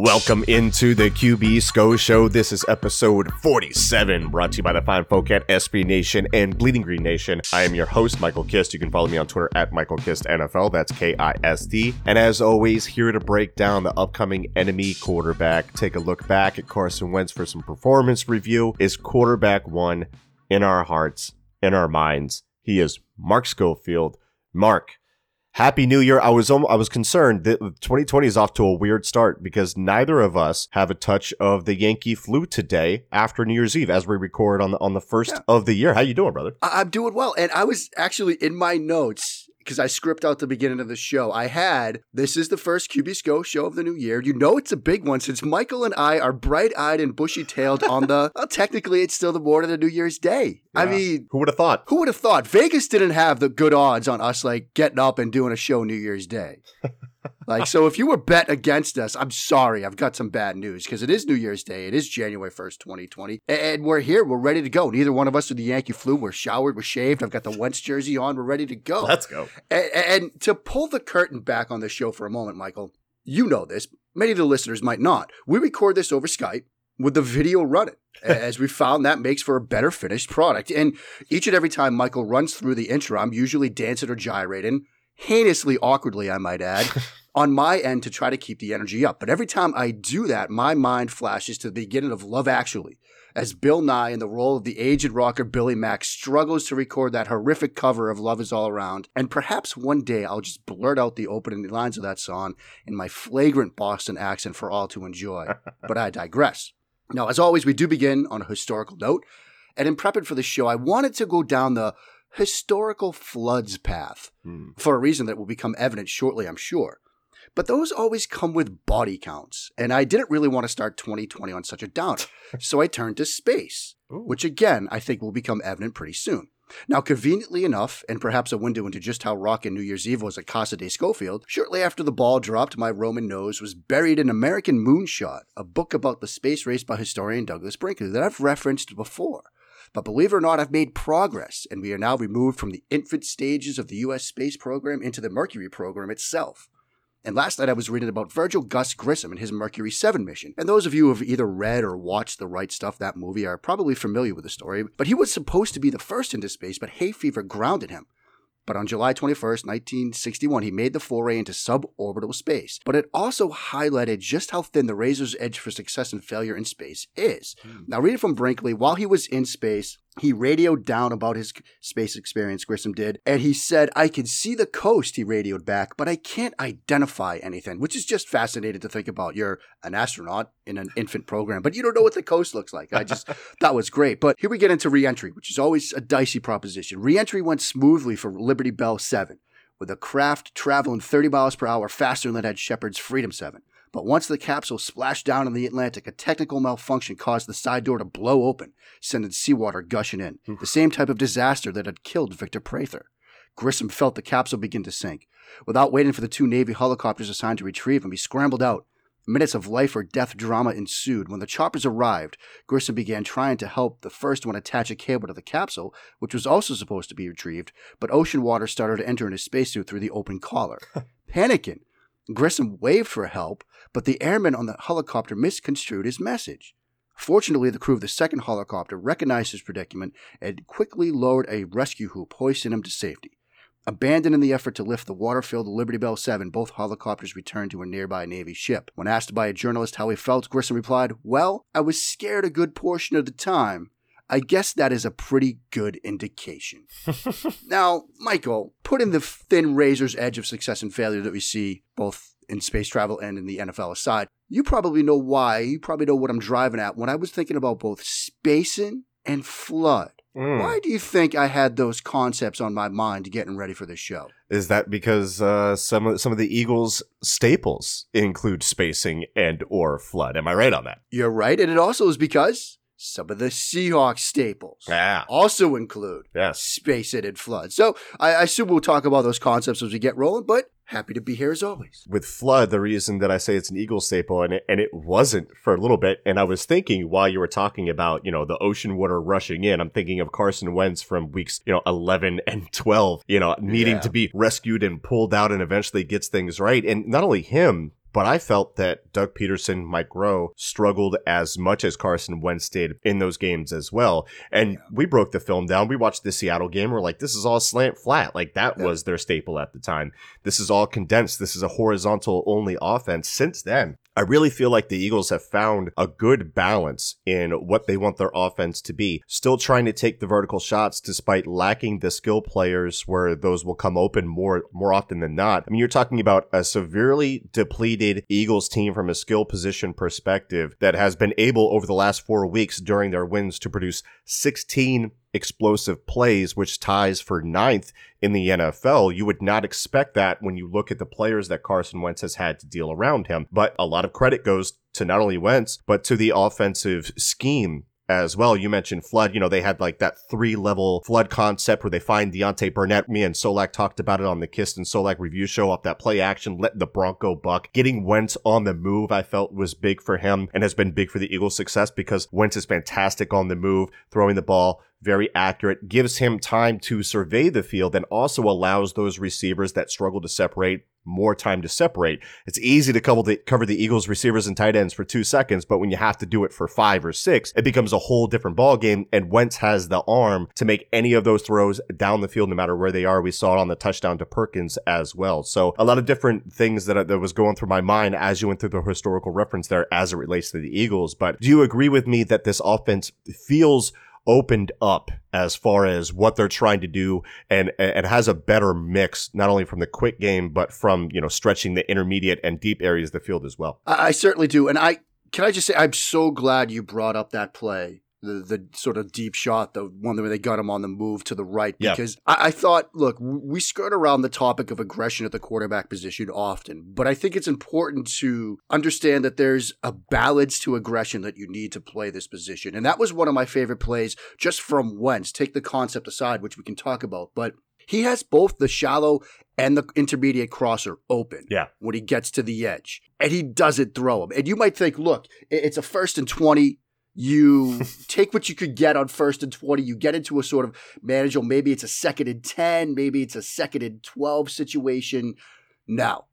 Welcome into the QB Scho Show. This is episode 47, brought to you by the fine folk at SB Nation and Bleeding Green Nation. I am your host, Michael Kist. You can follow me on Twitter at Michael Kist NFL. That's K I S T. And as always, here to break down the upcoming enemy quarterback, take a look back at Carson Wentz for some performance review, is quarterback one in our hearts, in our minds. He is Mark Schofield. Mark, Happy New Year. I was um, I was concerned that 2020 is off to a weird start because neither of us have a touch of the Yankee flu today after New Year's Eve as we record on the on the first Yeah. of the year. How you doing, brother? I- I'm doing well. And I was actually in my notes because I script out the beginning of the show. I had this is the first QB show of the new year. You know it's a big one since Michael and I are bright eyed and bushy tailed on the well, technically it's still the morning of New Year's Day. I mean, Who would have thought? who would have thought Vegas didn't have the good odds on us like getting up and doing a show New Year's Day? like, so if you were bet against us, I'm sorry. I've got some bad news because it is New Year's Day. It is January 1st, 2020. And we're here. We're ready to go. Neither one of us are the Yankee flu. We're showered. We're shaved. I've got the Wentz jersey on. We're ready to go. Let's go. And, and to pull the curtain back on the show for a moment, Michael, you know this. Many of the listeners might not. We record this over Skype with the video running, as we found that makes for a better finished product. And each and every time Michael runs through the intro, I'm usually dancing or gyrating, heinously awkwardly, I might add. On my end to try to keep the energy up. But every time I do that, my mind flashes to the beginning of Love Actually, as Bill Nighy, in the role of the aged rocker Billy Mack, struggles to record that horrific cover of Love Is All Around. And perhaps one day I'll just blurt out the opening lines of that song in my flagrant Boston accent for all to enjoy. but I digress. Now, as always, we do begin on a historical note. And in prepping for the show, I wanted to go down the historical floods path Hmm. for a reason that will become evident shortly, I'm sure. But those always come with body counts, and I didn't really want to start 2020 on such a downer. so I turned to space, Ooh. which again I think will become evident pretty soon. Now, conveniently enough, and perhaps a window into just how rockin' New Year's Eve was at Casa de Schofield, shortly after the ball dropped, my Roman nose was buried in American Moonshot, a book about the space race by historian Douglas Brinkley that I've referenced before. But believe it or not, I've made progress, and we are now removed from the infant stages of the U.S. space program into the Mercury program itself. And last night I was reading about Virgil Gus Grissom and his Mercury 7 mission. And those of you who have either read or watched The Right Stuff, that movie, are probably familiar with the story. But he was supposed to be the first into space, but hay fever grounded him. But on July 21st, 1961, he made the foray into suborbital space. But it also highlighted just how thin the razor's edge for success and failure in space is. Hmm. Now, reading from Brinkley, while he was in space, he radioed down about his space experience, Grissom did, and he said, I can see the coast, he radioed back, but I can't identify anything, which is just fascinating to think about. You're an astronaut in an infant program, but you don't know what the coast looks like. I just, that was great. But here we get into reentry, which is always a dicey proposition. Reentry went smoothly for Liberty Bell 7, with the craft traveling 30 miles per hour faster than it had Shepard's Freedom 7. But once the capsule splashed down in the Atlantic, a technical malfunction caused the side door to blow open, sending seawater gushing in. The same type of disaster that had killed Victor Prather. Grissom felt the capsule begin to sink. Without waiting for the two Navy helicopters assigned to retrieve him, he scrambled out. Minutes of life or death drama ensued. When the choppers arrived, Grissom began trying to help the first one attach a cable to the capsule, which was also supposed to be retrieved, but ocean water started to enter in his spacesuit through the open collar. Panicking, Grissom waved for help, but the airman on the helicopter misconstrued his message. Fortunately, the crew of the second helicopter recognized his predicament and quickly lowered a rescue hoop, hoisting him to safety. Abandoning the effort to lift the water-filled Liberty Bell 7, both helicopters returned to a nearby Navy ship. When asked by a journalist how he felt, Grissom replied, Well, I was scared a good portion of the time. I guess that is a pretty good indication. now, Michael, putting the thin razor's edge of success and failure that we see both in space travel and in the NFL aside, you probably know why. You probably know what I'm driving at. When I was thinking about both spacing and flood, Mm. why do you think I had those concepts on my mind getting ready for this show? Is that because uh, some of some of the Eagles' staples include spacing and or flood? Am I right on that? You're right, and it also is because some of the Seahawks staples Yeah. also include Yes. spacing and flood. So I, I assume we'll talk about those concepts as we get rolling, but happy to be here as always. With flood, the reason that I say it's an Eagle staple, and it, and it wasn't for a little bit, and I was thinking while you were talking about, you know, the ocean water rushing in, I'm thinking of Carson Wentz from weeks, you know, 11 and 12, you know, needing Yeah. to be rescued and pulled out and eventually gets things right. And not only him, but I felt that Doug Pederson, Mike Groh struggled as much as Carson Wentz did in those games as well. And we broke the film down. We watched the Seattle game. We're like, this is all slant flat. Like that Yeah. was their staple at the time. This is all condensed. This is a horizontal only offense. Since then, I really feel like the Eagles have found a good balance in what they want their offense to be. Still trying to take the vertical shots despite lacking the skill players where those will come open more more often than not. I mean, you're talking about a severely depleted Eagles team from a skill position perspective that has been able over the last 4 weeks during their wins to produce 16 explosive plays, which ties for ninth in the NFL. You would not expect that when you look at the players that Carson Wentz has had to deal around him. But a lot of credit goes to not only Wentz, but to the offensive scheme as well. You mentioned flood. You know, they had like that three level flood concept where they find Deontay Burnett. Me and Solak talked about it on the Kist and Solak review show off that play action, let the Bronco buck. Getting Wentz on the move, I felt was big for him and has been big for the Eagles' success because Wentz is fantastic on the move, throwing the ball very accurate, gives him time to survey the field, and also allows those receivers that struggle to separate more time to separate. It's easy to cover the, cover the Eagles receivers and tight ends for two seconds, but when you have to do it for five or six, it becomes a whole different ball game. And Wentz has the arm to make any of those throws down the field, no matter where they are. We saw it on the touchdown to Perkins as well. So a lot of different things that, that was going through my mind as you went through the historical reference there as it relates to the Eagles. But do you agree with me that this offense feels opened up as far as what they're trying to do and and has a better mix not only from the quick game but from you know stretching the intermediate and deep areas of the field as well I, I certainly do. And I can I just say I'm so glad you brought up that play. The, the sort of deep shot, the one where they got him on the move to the right, Yeah. because I, I thought, look, we skirt around the topic of aggression at the quarterback position often, but I think it's important to understand that there's a balance to aggression that you need to play this position. And that was one of my favorite plays just from Wentz. Take the concept aside, which we can talk about, but he has both the shallow and the intermediate crosser open yeah when he gets to the edge and he doesn't throw him. And you might think, look, it's a first and 20. You take what you could get on first and 20. You get into a sort of manageable, maybe it's a second and 10, maybe it's a second and 12 situation. No,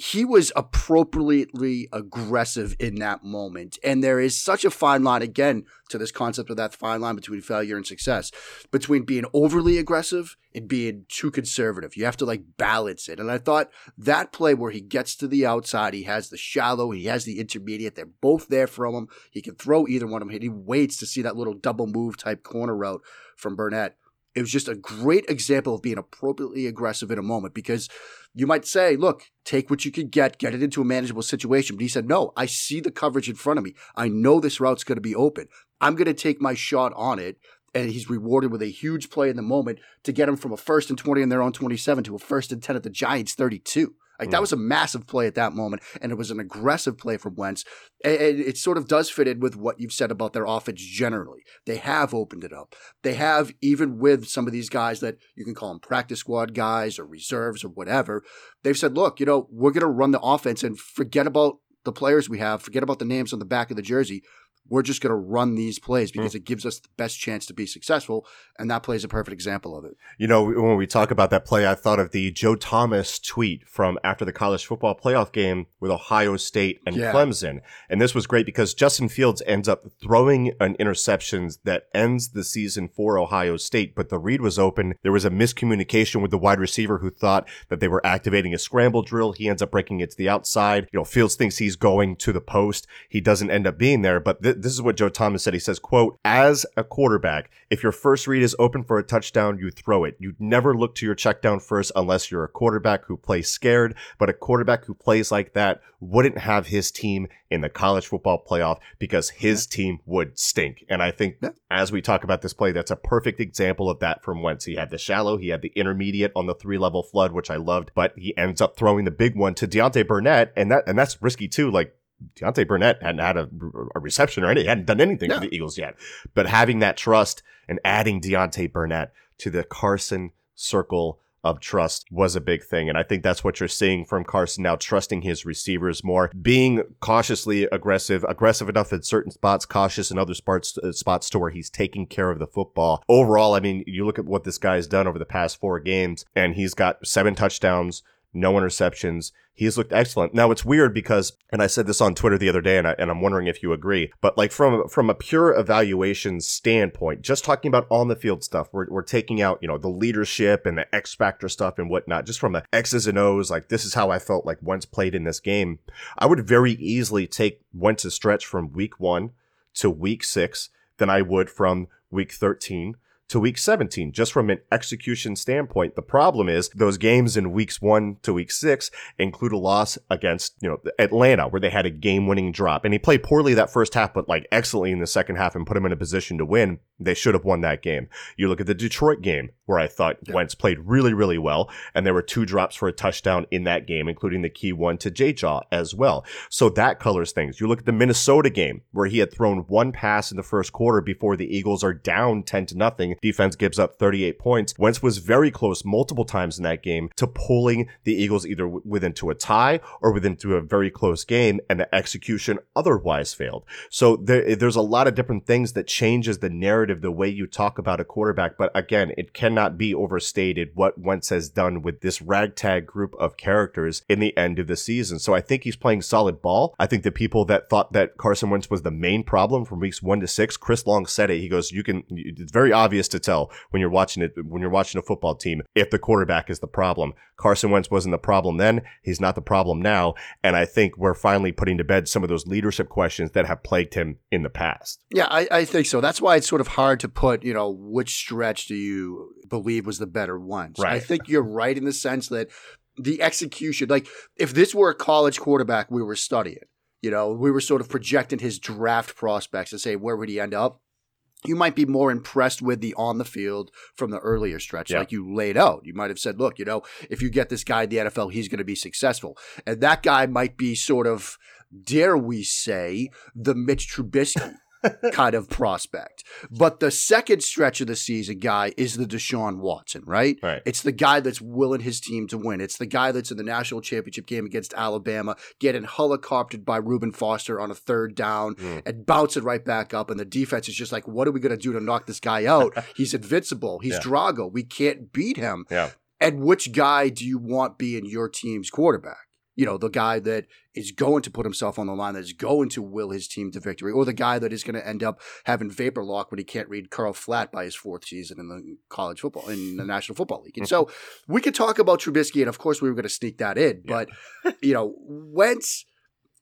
he was appropriately aggressive in that moment. And there is such a fine line, again, to this concept of that fine line between failure and success, between being overly aggressive and being too conservative. You have to like balance it. And I thought that play where he gets to the outside, he has the shallow, he has the intermediate, they're both there from him. He can throw either one of them. He waits to see that little double move type corner route from Burnett. It was just a great example of being appropriately aggressive in a moment because you might say, look, take what you can get, get it into a manageable situation. But he said, no, I see the coverage in front of me. I know this route's going to be open. I'm going to take my shot on it. And he's rewarded with a huge play in the moment to get him from a first and 20 in their own 27 to a first and 10 at the Giants 32. Like that Mm. was a massive play at that moment, and it was an aggressive play from Wentz. And and it sort of does fit in with what you've said about their offense generally. They have opened it up. They have, even with some of these guys that you can call them practice squad guys or reserves or whatever, they've said, look, you know, we're going to run the offense and forget about the players we have, forget about the names on the back of the jersey. We're just going to run these plays hmm. because it gives us the best chance to be successful. And that play is a perfect example of it. You know, when we talk about that play, I thought of the Joe Thomas tweet from after the college football playoff game with Ohio State and Yeah. Clemson. And this was great because Justin Fields ends up throwing an interception that ends the season for Ohio State, but the read was open. There was a miscommunication with the wide receiver who thought that they were activating a scramble drill. He ends up breaking it to the outside. You know, Fields thinks he's going to the post. He doesn't end up being there, but th- this is what Joe Thomas said. He says, quote, as a quarterback, if your first read is open for a touchdown, you throw it. You'd never look to your check down first unless you're a quarterback who plays scared. But a quarterback who plays like that wouldn't have his team in the college football playoff because his team would stink. And I think as we talk about this play, that's a perfect example of that from Wentz. He had the shallow, he had the intermediate on the three level flood, which I loved, but he ends up throwing the big one to Deontay Burnett. And that, and that's risky too. Like Deontay Burnett hadn't had a, a reception or anything, He hadn't done anything for the Eagles yet. But having that trust and adding Deontay Burnett to the Carson circle of trust was a big thing. And I think that's what you're seeing from Carson now, trusting his receivers more, being cautiously aggressive, aggressive enough in certain spots, cautious in other spots, uh, spots to where he's taking care of the football. Overall, I mean, you look at what this guy's done over the past four games, and he's got seven touchdowns, no interceptions. He's looked excellent. Now it's weird because, and I said this on Twitter the other day, and, I, and I'm wondering if you agree, but like from from a pure evaluation standpoint, just talking about on the field stuff, we're, we're taking out you know the leadership and the X factor stuff and whatnot, just from the X's and O's. Like this is how I felt like Wentz played in this game. I would very easily take Wentz's stretch from week one to week six than I would from week 13 to week 17, just from an execution standpoint. The problem is those games in weeks one to week six include a loss against, you know, Atlanta, where they had a game winning drop. And he played poorly that first half, but like excellently in the second half and put him in a position to win. They should have won that game. You look at the Detroit game, where I thought yeah. Wentz played really, really well. And there were two drops for a touchdown in that game, including the key one to J Jaw as well. So that colors things. You look at the Minnesota game, where he had thrown one pass in the first quarter before the Eagles are down 10 to nothing defense gives up 38 points. Wentz was very close multiple times in that game to pulling the Eagles either within to a tie or within to a very close game, and the execution otherwise failed. So there, there's a lot of different things that changes the narrative, the way you talk about a quarterback. But again, it cannot be overstated what Wentz has done with this ragtag group of characters in the end of the season. So I think he's playing solid ball. I think the people that thought that Carson Wentz was the main problem from weeks one to six, Chris Long said it. He goes, "You can. It's very obvious to tell when you're watching it when you're watching a football team if the quarterback is the problem. Carson Wentz wasn't the problem then, he's not the problem now, and I think we're finally putting to bed some of those leadership questions that have plagued him in the past. Yeah, I, I think so. That's why it's sort of hard to put, you know, which stretch do you believe was the better one. Right. I think you're right in the sense that the execution, like if this were a college quarterback we were studying, you know, we were sort of projecting his draft prospects and say where would he end up you might be more impressed with the on the field from the earlier stretch, yeah. like you laid out. You might have said, look, you know, if you get this guy in the NFL, he's going to be successful. And that guy might be sort of, dare we say, the Mitch Trubisky kind of prospect. But the second stretch of the season guy is the Deshaun Watson, right? Right. It's the guy that's willing his team to win. It's the guy that's in the national championship game against Alabama, getting helicoptered by Reuben Foster on a third down mm. and bouncing right back up. And the defense is just like, what are we going to do to knock this guy out? He's invincible. He's yeah. Drago. We can't beat him. Yeah. And which guy do you want being your team's quarterback? You know, the guy that is going to put himself on the line, that is going to will his team to victory, or the guy that is going to end up having vapor lock when he can't read curl flat by his fourth season in the college football, in the National Football League. And so we could talk about Trubisky, and of course we were going to sneak that in, but, you know, Wentz,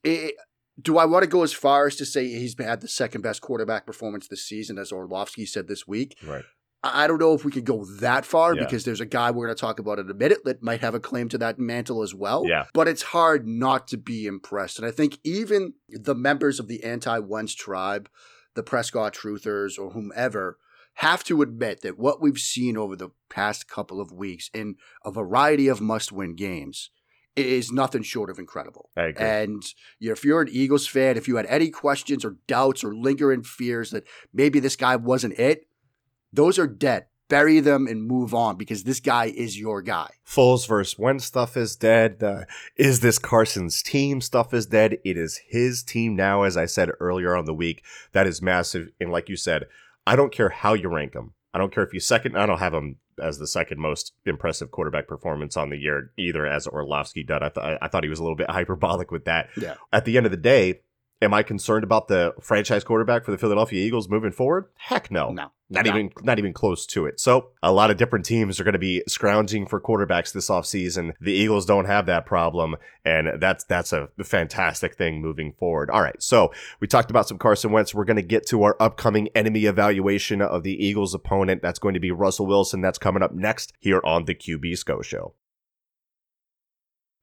it, do I want to go as far as to say he's had the second best quarterback performance this season, as Orlovsky said this week? Right. I don't know if we could go that far yeah. because there's a guy we're going to talk about in a minute that might have a claim to that mantle as well. Yeah. But it's hard not to be impressed. And I think even the members of the anti Wentz tribe, the Prescott truthers, or whomever, have to admit that what we've seen over the past couple of weeks in a variety of must win games is nothing short of incredible. And you know, if you're an Eagles fan, if you had any questions or doubts or lingering fears that maybe this guy wasn't it, those are dead. Bury them and move on because this guy is your guy. Foles versus Wentz stuff is dead. Uh, is this Carson's team stuff is dead? It is his team now, as I said earlier on the week. That is massive. And like you said, I don't care how you rank him. I don't care if you second. I don't have him as the second most impressive quarterback performance on the year either, as Orlovsky did. I thought I thought he was a little bit hyperbolic with that. Yeah. At the end of the day, Am I concerned about the franchise quarterback for the Philadelphia Eagles moving forward? Heck no. No. Not No. even not even close to it. So a lot of different teams are going to be scrounging for quarterbacks this offseason. The Eagles don't have that problem, and that's that's a fantastic thing moving forward. All right, so we talked about some Carson Wentz. We're going to get to our upcoming enemy evaluation of the Eagles' opponent. That's going to be Russell Wilson. That's coming up next here on the QB Scho Show.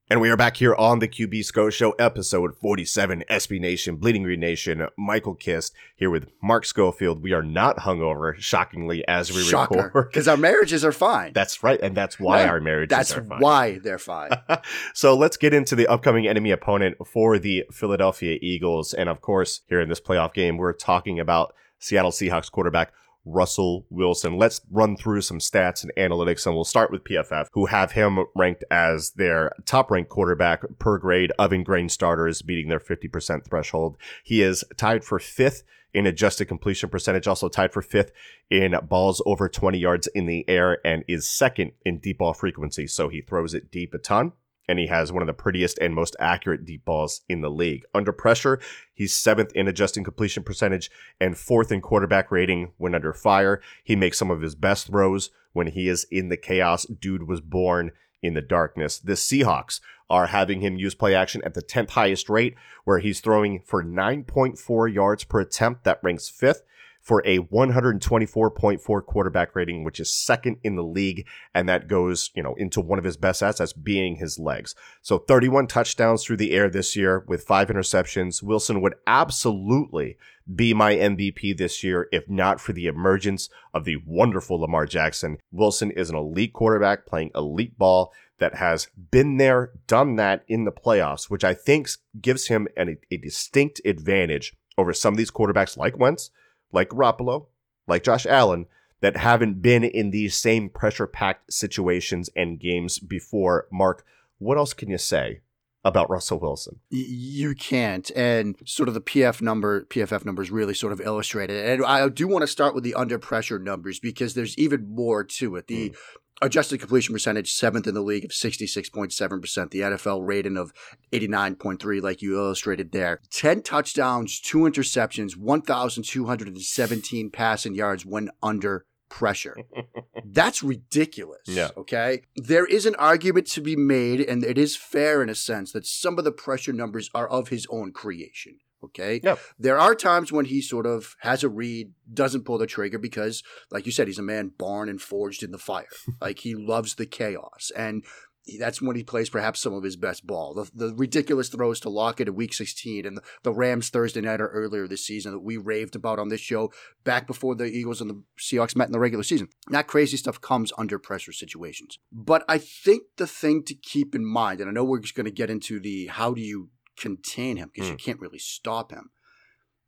And we are back here on the QB Scho Show, episode 47, SB Nation, Bleeding Green Nation, Michael Kist, here with Mark Schofield. We are not hungover, shockingly, as we Shocker. record. Because our marriages are fine. That's right, and that's why Yeah, our marriages That's are fine. That's why they're fine. so let's get into the upcoming enemy opponent for the Philadelphia Eagles. And of course, here in this playoff game, we're talking about Seattle Seahawks quarterback Russell Wilson. Let's run through some stats and analytics, and we'll start with PFF, who have him ranked as their top ranked quarterback per grade of ingrained starters, beating their 50% threshold. He is tied for fifth in adjusted completion percentage, also tied for fifth in balls over 20 yards in the air, and is second in deep ball frequency. So he throws it deep a ton and he has one of the prettiest and most accurate deep balls in the league. Under pressure, he's seventh in adjusting completion percentage and fourth in quarterback rating when under fire. He makes some of his best throws when he is in the chaos. Dude was born in the darkness. The Seahawks are having him use play action at the 10th highest rate, where he's throwing for 9.4 yards per attempt. That ranks fifth for a 124.4 quarterback rating, which is second in the league. And that goes, you know, into one of his best assets being his legs. So 31 touchdowns through the air this year with five interceptions. Wilson would absolutely be my MVP this year if not for the emergence of the wonderful Lamar Jackson. Wilson is an elite quarterback playing elite ball that has been there, done that in the playoffs, which I think gives him an, a distinct advantage over some of these quarterbacks like Wentz, like Garoppolo, like Josh Allen, that haven't been in these same pressure packed situations and games before. Mark, what else can you say about Russell Wilson? You can't and sort of the pf number pff numbers really sort of illustrate it and i do want to start with the under pressure numbers because there's even more to it the hmm. Adjusted completion percentage seventh in the league of 66.7% the nfl rating of 89.3 like you illustrated there 10 touchdowns two interceptions 1217 passing yards when under pressure that's ridiculous. Yeah. Okay. There is an argument to be made, and it is fair in a sense that some of the pressure numbers are of his own creation. Okay. Yep. There are times when he sort of has a read, doesn't pull the trigger because, like you said, he's a man born and forged in the fire. like he loves the chaos. And that's when he plays perhaps some of his best ball. The, the ridiculous throws to Lockett in Week 16 and the, the Rams Thursday nighter earlier this season that we raved about on this show back before the Eagles and the Seahawks met in the regular season. That crazy stuff comes under pressure situations. But I think the thing to keep in mind, and I know we're just going to get into the how do you contain him because you can't really stop him.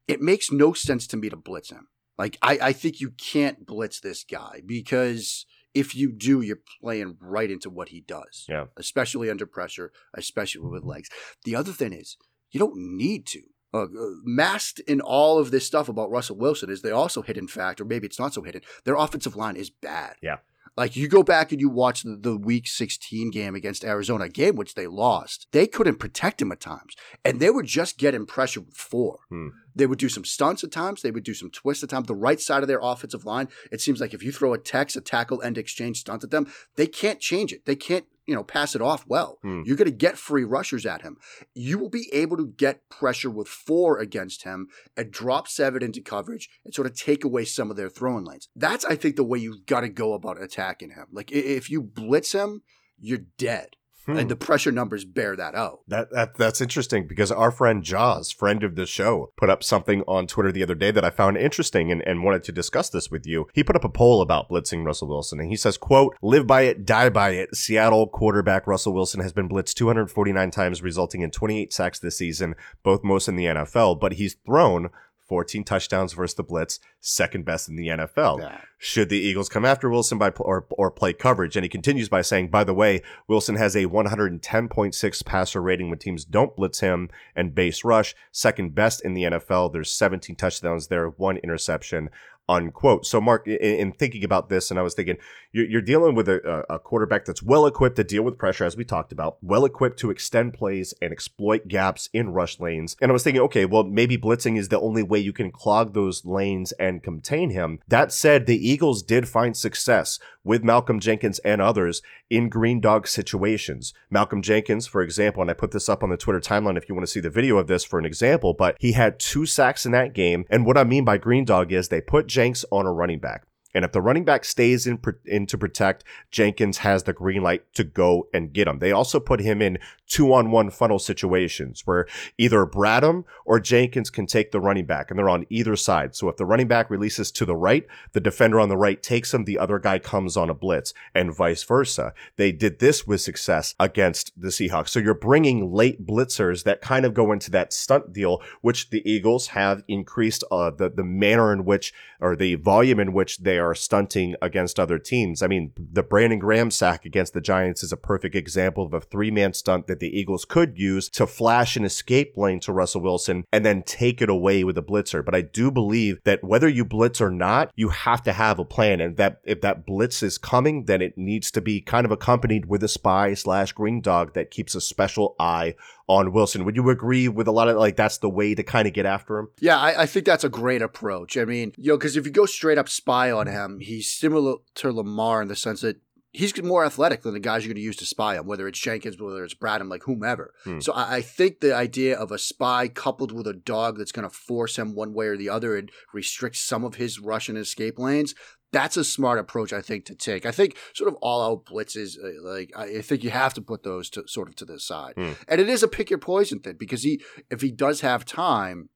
It makes no sense to me to blitz him. Like I, I think you can't blitz this guy because if you do, you're playing right into what he does. Yeah. Especially under pressure, especially with legs. The other thing is, you don't need to. Uh, uh, masked in all of this stuff about Russell Wilson is they also hidden fact, or maybe it's not so hidden. Their offensive line is bad. Yeah. Like you go back and you watch the, the Week 16 game against Arizona, a game which they lost. They couldn't protect him at times, and they were just getting pressure with four. Hmm. They would do some stunts at times. They would do some twists at times. The right side of their offensive line, it seems like if you throw a TEX, a tackle, end exchange stunt at them, they can't change it. They can't, you know, pass it off well. Hmm. You're going to get free rushers at him. You will be able to get pressure with four against him and drop seven into coverage and sort of take away some of their throwing lanes. That's, I think, the way you've got to go about attacking him. Like if you blitz him, you're dead. Hmm. And the pressure numbers bear that out. That, that that's interesting because our friend Jaws, friend of the show, put up something on Twitter the other day that I found interesting and, and wanted to discuss this with you. He put up a poll about blitzing Russell Wilson and he says, quote, live by it, die by it. Seattle quarterback Russell Wilson has been blitzed 249 times, resulting in 28 sacks this season, both most in the NFL, but he's thrown 14 touchdowns versus the blitz, second best in the NFL. Yeah. Should the Eagles come after Wilson by or, or play coverage? And he continues by saying, by the way, Wilson has a 110.6 passer rating when teams don't blitz him and base rush, second best in the NFL. There's 17 touchdowns there, one interception. Unquote. So, Mark, in, in thinking about this, and I was thinking, you're, you're dealing with a, a quarterback that's well equipped to deal with pressure, as we talked about, well equipped to extend plays and exploit gaps in rush lanes. And I was thinking, okay, well, maybe blitzing is the only way you can clog those lanes and contain him. That said, the Eagles did find success with Malcolm Jenkins and others in green dog situations. Malcolm Jenkins, for example, and I put this up on the Twitter timeline if you want to see the video of this for an example, but he had two sacks in that game. And what I mean by green dog is they put Jenks on a running back. And if the running back stays in, in to protect, Jenkins has the green light to go and get him. They also put him in two on one funnel situations where either Bradham or Jenkins can take the running back and they're on either side. So if the running back releases to the right, the defender on the right takes him, the other guy comes on a blitz and vice versa. They did this with success against the Seahawks. So you're bringing late blitzers that kind of go into that stunt deal, which the Eagles have increased uh, the, the manner in which or the volume in which they are stunting against other teams. I mean, the Brandon Graham sack against the Giants is a perfect example of a three man stunt that the Eagles could use to flash an escape lane to Russell Wilson and then take it away with a blitzer. But I do believe that whether you blitz or not, you have to have a plan. And that if that blitz is coming, then it needs to be kind of accompanied with a spy slash green dog that keeps a special eye on Wilson. Would you agree with a lot of like that's the way to kind of get after him? Yeah, I, I think that's a great approach. I mean, you know, because if you go straight up spy on him, he's similar to Lamar in the sense that he's more athletic than the guys you're going to use to spy him, whether it's Jenkins, whether it's Bradham, like whomever. Hmm. So I, I, think the idea of a spy coupled with a dog that's going to force him one way or the other and restrict some of his rush and escape lanes, that's a smart approach, I think, to take. I think sort of all out blitzes, uh, like I think you have to put those to sort of to the side, mm. and it is a pick your poison thing because he, if he does have time,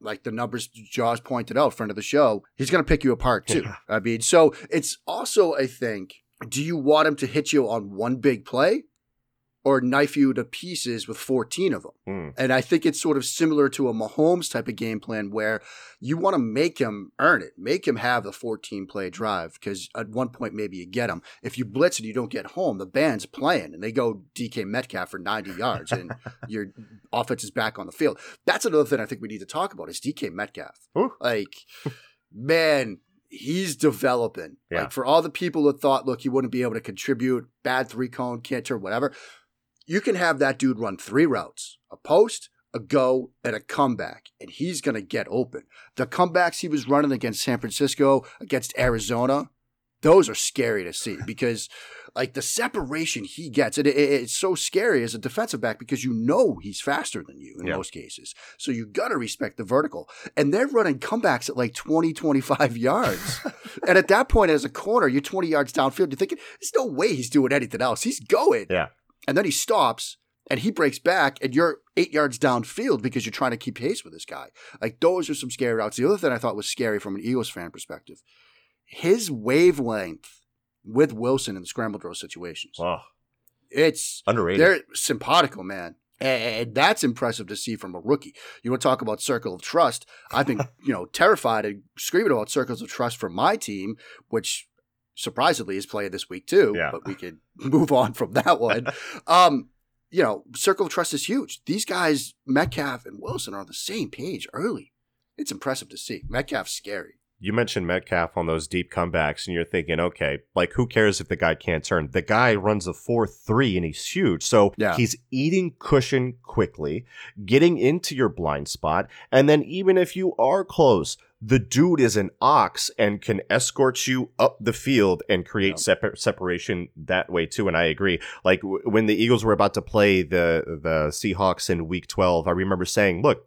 like the numbers Jaws pointed out, friend of the show, he's going to pick you apart too. Yeah. I mean, so it's also, I think, do you want him to hit you on one big play? or knife you to pieces with 14 of them. Mm. And I think it's sort of similar to a Mahomes type of game plan where you want to make him earn it, make him have the 14 play drive because at one point maybe you get him. If you blitz and you don't get home, the band's playing and they go DK Metcalf for 90 yards and your offense is back on the field. That's another thing I think we need to talk about is DK Metcalf. Ooh. Like, man, he's developing. Yeah. Like for all the people that thought, look, he wouldn't be able to contribute, bad three cone, can't turn, whatever you can have that dude run three routes a post, a go, and a comeback, and he's going to get open. The comebacks he was running against San Francisco, against Arizona, those are scary to see because, like, the separation he gets, it, it, it's so scary as a defensive back because you know he's faster than you in most cases. So you got to respect the vertical. And they're running comebacks at like 20, 25 yards. and at that point, as a corner, you're 20 yards downfield, you're thinking, there's no way he's doing anything else. He's going. Yeah and then he stops and he breaks back and you're eight yards downfield because you're trying to keep pace with this guy. Like those are some scary routes. The other thing I thought was scary from an Eagles fan perspective, his wavelength with Wilson in the scramble drill situations. Wow. It's underrated. They're simpatico, man. And that's impressive to see from a rookie. You want to talk about circle of trust? I've been, you know, terrified and screaming about circles of trust for my team, which surprisingly is playing this week too. Yeah. But we could move on from that one. um, you know, circle of trust is huge. These guys, Metcalf and Wilson, are on the same page early. It's impressive to see. Metcalf's scary. You mentioned Metcalf on those deep comebacks, and you're thinking, okay, like who cares if the guy can't turn? The guy runs a 4 3 and he's huge. So yeah. he's eating cushion quickly, getting into your blind spot. And then even if you are close, the dude is an ox and can escort you up the field and create yeah. separ- separation that way too. And I agree. Like w- when the Eagles were about to play the the Seahawks in Week 12, I remember saying, "Look,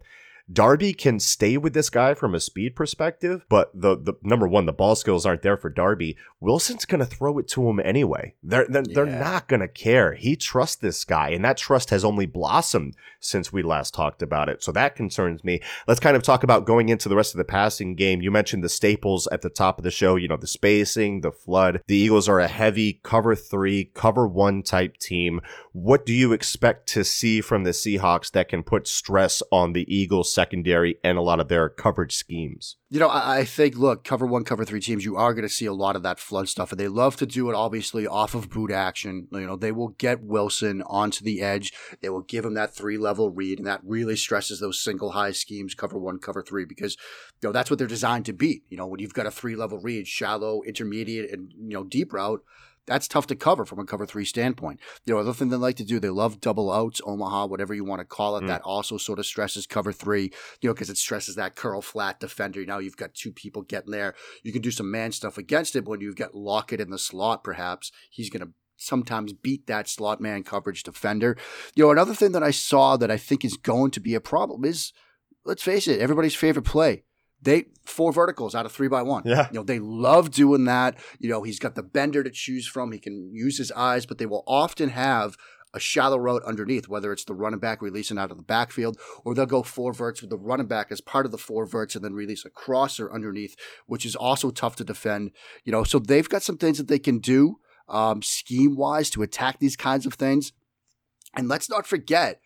Darby can stay with this guy from a speed perspective, but the the number one, the ball skills aren't there for Darby. Wilson's gonna throw it to him anyway. They're they're, yeah. they're not gonna care. He trusts this guy, and that trust has only blossomed since we last talked about it. So that concerns me. Let's kind of talk about going into the rest of the passing game. You mentioned the staples at the top of the show. You know the spacing, the flood. The Eagles are a heavy cover three, cover one type team. What do you expect to see from the Seahawks that can put stress on the Eagles? Secondary and a lot of their coverage schemes. You know, I, I think, look, cover one, cover three teams, you are going to see a lot of that flood stuff. And they love to do it, obviously, off of boot action. You know, they will get Wilson onto the edge. They will give him that three level read. And that really stresses those single high schemes, cover one, cover three, because, you know, that's what they're designed to beat. You know, when you've got a three level read, shallow, intermediate, and, you know, deep route, that's tough to cover from a cover three standpoint. The other thing they like to do, they love double outs, Omaha, whatever you want to call it. Mm. That also sort of stresses cover three, you know, because it stresses that curl flat defender. Now you've got two people getting there. You can do some man stuff against it, but when you've got Lockett in the slot, perhaps he's going to sometimes beat that slot man coverage defender. You know, another thing that I saw that I think is going to be a problem is, let's face it, everybody's favorite play, they four verticals out of three by one. Yeah. You know, they love doing that. You know, he's got the bender to choose from. He can use his eyes, but they will often have a shallow route underneath, whether it's the running back releasing out of the backfield, or they'll go four verts with the running back as part of the four verts and then release a crosser underneath, which is also tough to defend. You know, so they've got some things that they can do um, scheme wise to attack these kinds of things. And let's not forget,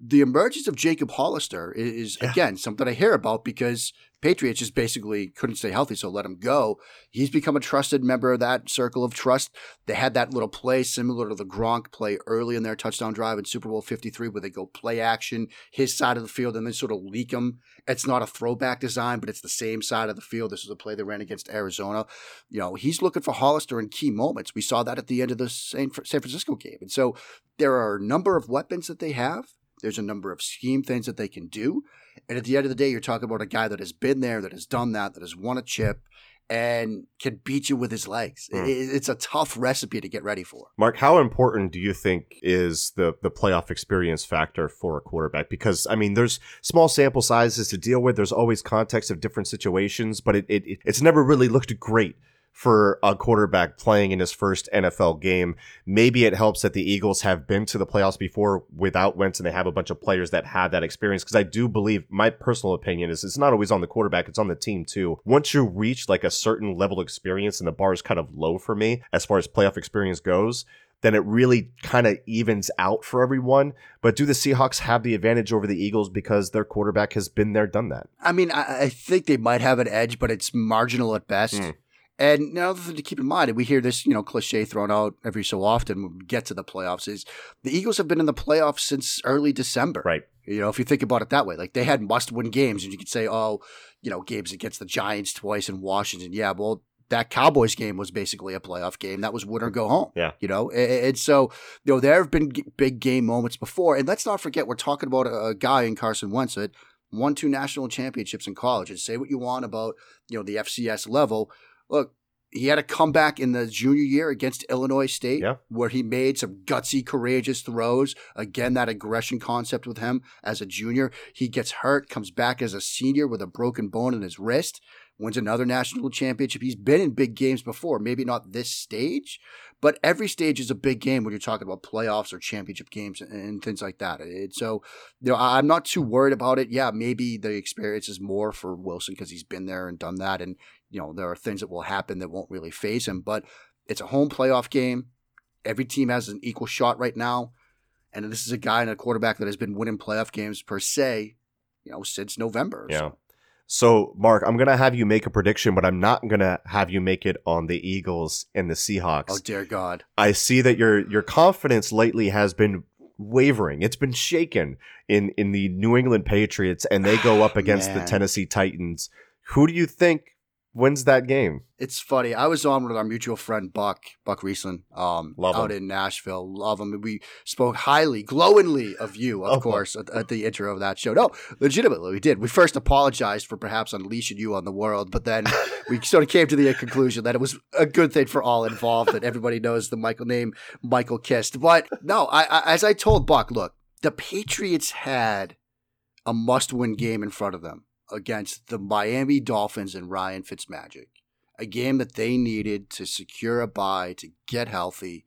the emergence of Jacob Hollister is, yeah. again something I hear about because Patriots just basically couldn't stay healthy, so let him go. He's become a trusted member of that circle of trust. They had that little play similar to the Gronk play early in their touchdown drive in Super Bowl 53 where they go play action, his side of the field, and then sort of leak him. It's not a throwback design, but it's the same side of the field. This is a play they ran against Arizona. You know, he's looking for Hollister in key moments. We saw that at the end of the San Francisco game. And so there are a number of weapons that they have. There's a number of scheme things that they can do. And at the end of the day, you're talking about a guy that has been there, that has done that, that has won a chip, and can beat you with his legs. Mm. It's a tough recipe to get ready for. Mark, how important do you think is the the playoff experience factor for a quarterback? Because I mean, there's small sample sizes to deal with. There's always context of different situations, but it, it it's never really looked great for a quarterback playing in his first NFL game. Maybe it helps that the Eagles have been to the playoffs before without Wentz and they have a bunch of players that have that experience. Because I do believe, my personal opinion is it's not always on the quarterback, it's on the team too. Once you reach like a certain level of experience and the bar is kind of low for me as far as playoff experience goes, then it really kind of evens out for everyone. But do the Seahawks have the advantage over the Eagles because their quarterback has been there, done that? I mean, I, I think they might have an edge, but it's marginal at best. Mm. And another thing to keep in mind, and we hear this, you know, cliche thrown out every so often when we get to the playoffs, is the Eagles have been in the playoffs since early December. Right. You know, if you think about it that way, like they had must-win games, and you could say, oh, you know, games against the Giants twice in Washington. Yeah, well, that Cowboys game was basically a playoff game. That was win or go home. Yeah. You know, and, and so, you know, there have been big game moments before. And let's not forget, we're talking about a, a guy in Carson Wentz that won two national championships in college. And say what you want about, you know, the FCS level look, he had a comeback in the junior year against Illinois State yeah. where he made some gutsy, courageous throws. Again, that aggression concept with him as a junior. He gets hurt, comes back as a senior with a broken bone in his wrist, wins another national championship. He's been in big games before, maybe not this stage, but every stage is a big game when you're talking about playoffs or championship games and, things like that. And so, you know, I'm not too worried about it. Yeah, maybe the experience is more for Wilson because he's been there and done that. And you know, there are things that will happen that won't really phase him, but it's a home playoff game. Every team has an equal shot right now. And this is a guy and a quarterback that has been winning playoff games per se, you know, since November. Yeah. So. So, Mark, I'm going to have you make a prediction, but I'm not going to have you make it on the Eagles and the Seahawks. Oh, dear God. I see that your your confidence lately has been wavering. It's been shaken in in the New England Patriots and they go up against the Tennessee Titans. Who do you think wins that game? It's funny. I was on with our mutual friend Buck Buck Reising, um, Love out him. in Nashville. Love him. We spoke highly, glowingly of you, of oh, course, at, at, the intro of that show. No, legitimately, we did. We first apologized for perhaps unleashing you on the world, but then we sort of came to the conclusion that it was a good thing for all involved. that everybody knows the Michael name, Michael Kist. But no, I, I as I told Buck, look, the Patriots had a must-win game in front of them against the Miami Dolphins and Ryan Fitzmagic, a game that they needed to secure a bye to get healthy,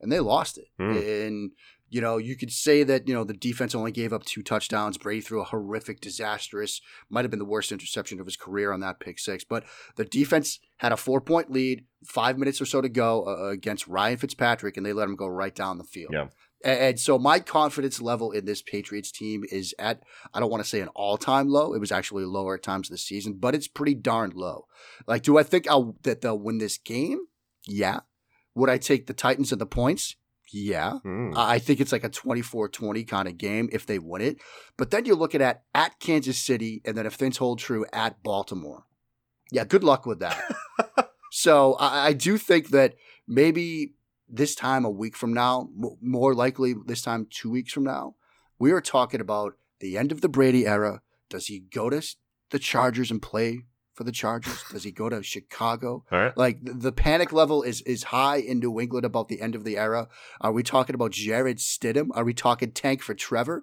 and they lost it. Mm. And you know, you could say that you know the defense only gave up two touchdowns. Brady threw a horrific, disastrous, might have been the worst interception of his career on that pick six. But the defense had a four point lead, five minutes or so to go uh, against Ryan Fitzpatrick, and they let him go right down the field. Yeah. And, so my confidence level in this Patriots team is at, I don't want to say an all time low. It was actually lower at times this season, but it's pretty darn low. Like, do I think I'll, that they'll win this game? Yeah. Would I take the Titans and the points? Yeah. Hmm. I think it's like a 24 20 kind of game if they win it. But then you're looking at at Kansas City, and then if things hold true, at Baltimore. Yeah, good luck with that. so I, I do think that maybe this time a week from now, more likely this time two weeks from now, we are talking about the end of the Brady era. Does he go to the Chargers and play for the Chargers? Does he go to Chicago? Right. Like the, the panic level is is high in New England about the end of the era. Are we talking about Jarrett Stidham? Are we talking tank for Trevor?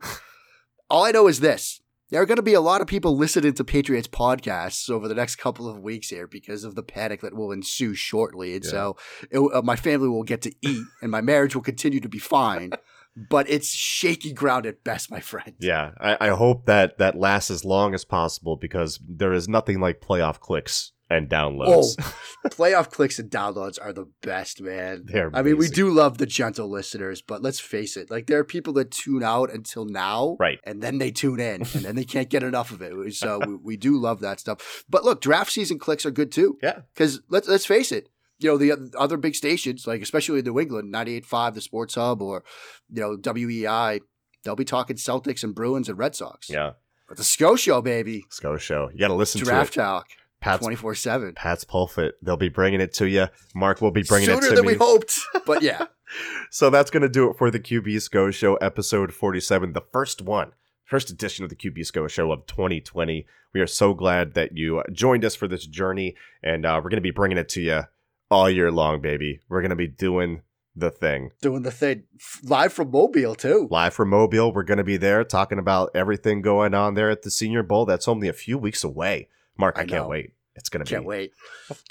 All I know is this. There are going to be a lot of people listening to Patriots podcasts over the next couple of weeks here because of the panic that will ensue shortly. And Yeah. so it, uh, my family will get to eat and my marriage will continue to be fine. But it's shaky ground at best, my friend. Yeah, I, I hope that that lasts as long as possible because there is nothing like playoff clicks and oh, downloads. Oh, playoff clicks and downloads are the best, man. They're I mean, we do love the gentle listeners, but let's face it, like there are people that tune out until now, Right. And then they tune in, and then they can't get enough of it. So we, we do love that stuff. But look, draft season clicks are good too, Yeah. because let's let's face it, you know the other big stations, like especially in New England, 98.5, the Sports Hub, or you know WEEI, they'll be talking Celtics and Bruins and Red Sox. Yeah. but the Scho Show, baby, Scho Show. You got to listen draft to it. talk, Pat's, twenty four seven. Pats Pulpit. They'll be bringing it to you. Mark will be bringing Sooner it to than me. we hoped, but yeah. So that's going to do it for the QB Scho Show, episode 47, the first one, first edition of the QB Scho Show of 2020. We are so glad that you joined us for this journey, and uh, we're going to be bringing it to you all year long, baby. We're going to be doing the thing. doing the thing live from Mobile too. Live from Mobile, we're going to be there talking about everything going on there at the Senior Bowl. That's only a few weeks away. Mark, I, I can't wait. It's going to be. Can't wait.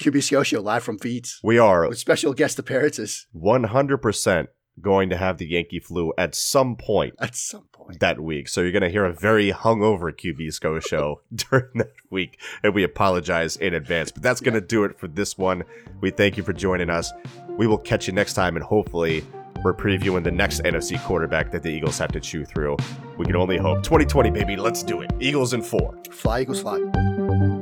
QB Show live from Feeds We are with special guest appearances 100% going to have the Yankee flu at some point at some point. that week. So you're going to hear a very hungover QB Scho show during that week. And we apologize in advance. But that's going to do it for this one. We thank you for joining us. We will catch you next time. And hopefully, we're previewing the next NFC quarterback that the Eagles have to chew through. We can only hope. 2020, baby. Let's do it. Eagles in four. Fly Eagles fly.